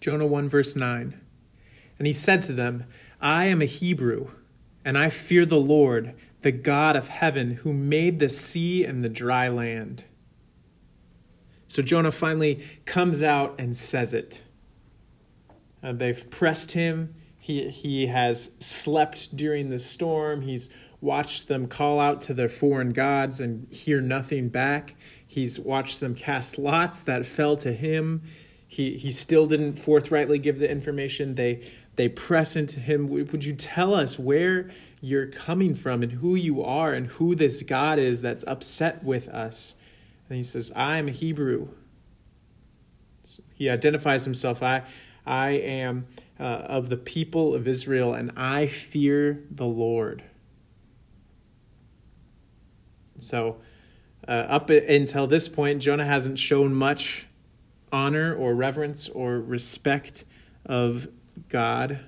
Jonah 1, verse 9. And he said to them, I am a Hebrew, and I fear the Lord, the God of heaven, who made the sea and the dry land. So Jonah finally comes out and says it. Uh, they've pressed him. He, he has slept during the storm. He's watched them call out to their foreign gods and hear nothing back. He's watched them cast lots that fell to him. He, he still didn't forthrightly give the information. They, they press into him. Would you tell us where you're coming from and who you are and who this God is that's upset with us? And he says, I'm a Hebrew. He identifies himself. I, I am uh, of the people of Israel, and I fear the Lord. So, uh, up until this point, Jonah hasn't shown much honor or reverence or respect of God,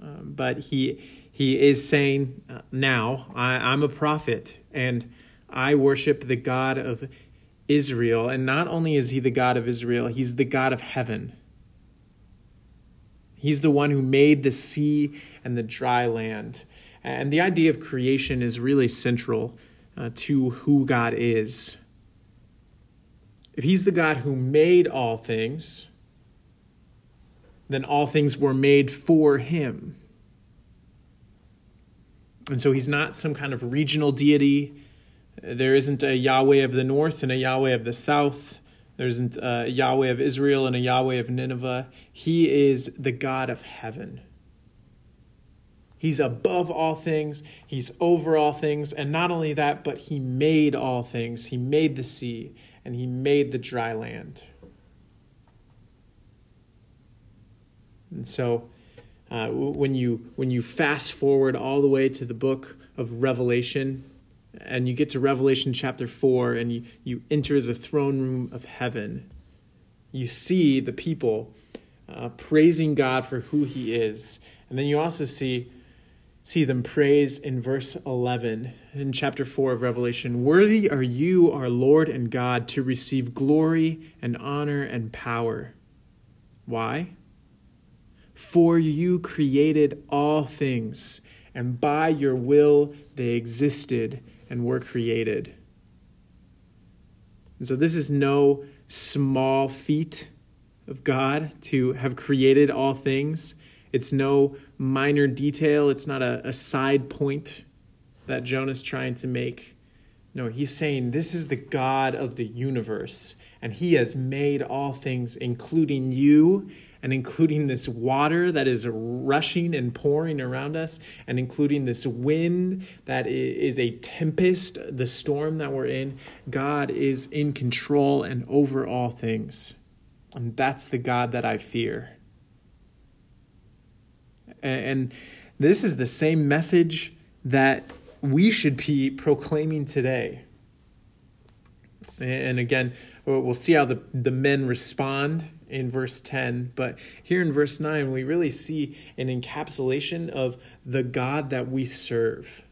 um, but he he is saying uh, now, I, I'm a prophet and I worship the God of Israel. And not only is he the God of Israel, he's the God of heaven. He's the one who made the sea and the dry land. And the idea of creation is really central uh, to who God is. If he's the God who made all things, then all things were made for him. And so he's not some kind of regional deity. There isn't a Yahweh of the north and a Yahweh of the south. There isn't a Yahweh of Israel and a Yahweh of Nineveh. He is the God of heaven. He's above all things, He's over all things. And not only that, but He made all things. He made the sea and He made the dry land. And so, uh, when you when you fast forward all the way to the book of Revelation, and you get to Revelation chapter four, and you you enter the throne room of heaven, you see the people uh, praising God for who He is, and then you also see see them praise in verse 11 in chapter 4 of Revelation Worthy are you, our Lord and God, to receive glory and honor and power. Why? For you created all things, and by your will they existed and were created. And so, this is no small feat of God to have created all things. It's no minor detail, it's not a, a side point that Jonah's trying to make. No, he's saying this is the God of the universe, and he has made all things, including you and including this water that is rushing and pouring around us, and including this wind that is a tempest, the storm that we're in, God is in control and over all things. And that's the God that I fear. And this is the same message that we should be proclaiming today. And again, we'll see how the, the men respond in verse 10. But here in verse 9, we really see an encapsulation of the God that we serve.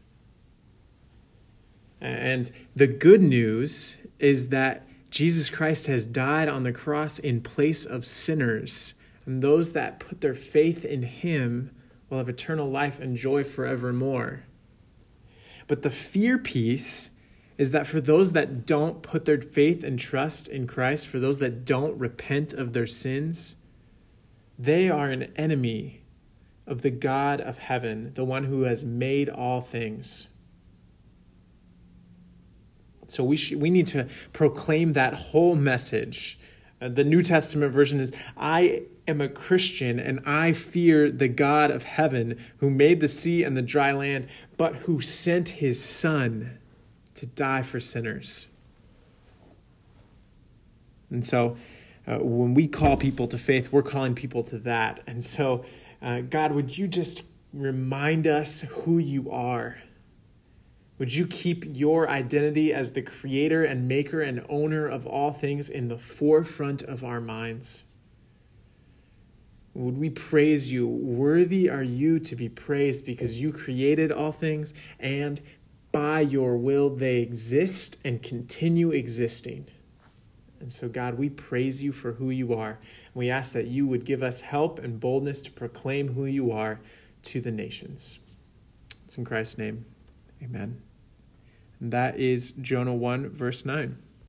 And the good news is that Jesus Christ has died on the cross in place of sinners. And those that put their faith in him will have eternal life and joy forevermore. But the fear piece is that for those that don't put their faith and trust in Christ, for those that don't repent of their sins, they are an enemy of the God of heaven, the one who has made all things. So we, we need to proclaim that whole message. Uh, the New Testament version is I am a Christian and I fear the God of heaven who made the sea and the dry land, but who sent his Son to die for sinners. And so, uh, when we call people to faith, we're calling people to that. And so, uh, God, would you just remind us who you are? Would you keep your identity as the creator and maker and owner of all things in the forefront of our minds? Would we praise you? Worthy are you to be praised because you created all things and by your will they exist and continue existing. And so, God, we praise you for who you are. And we ask that you would give us help and boldness to proclaim who you are to the nations. It's in Christ's name. Amen. That is Jonah 1, verse 9.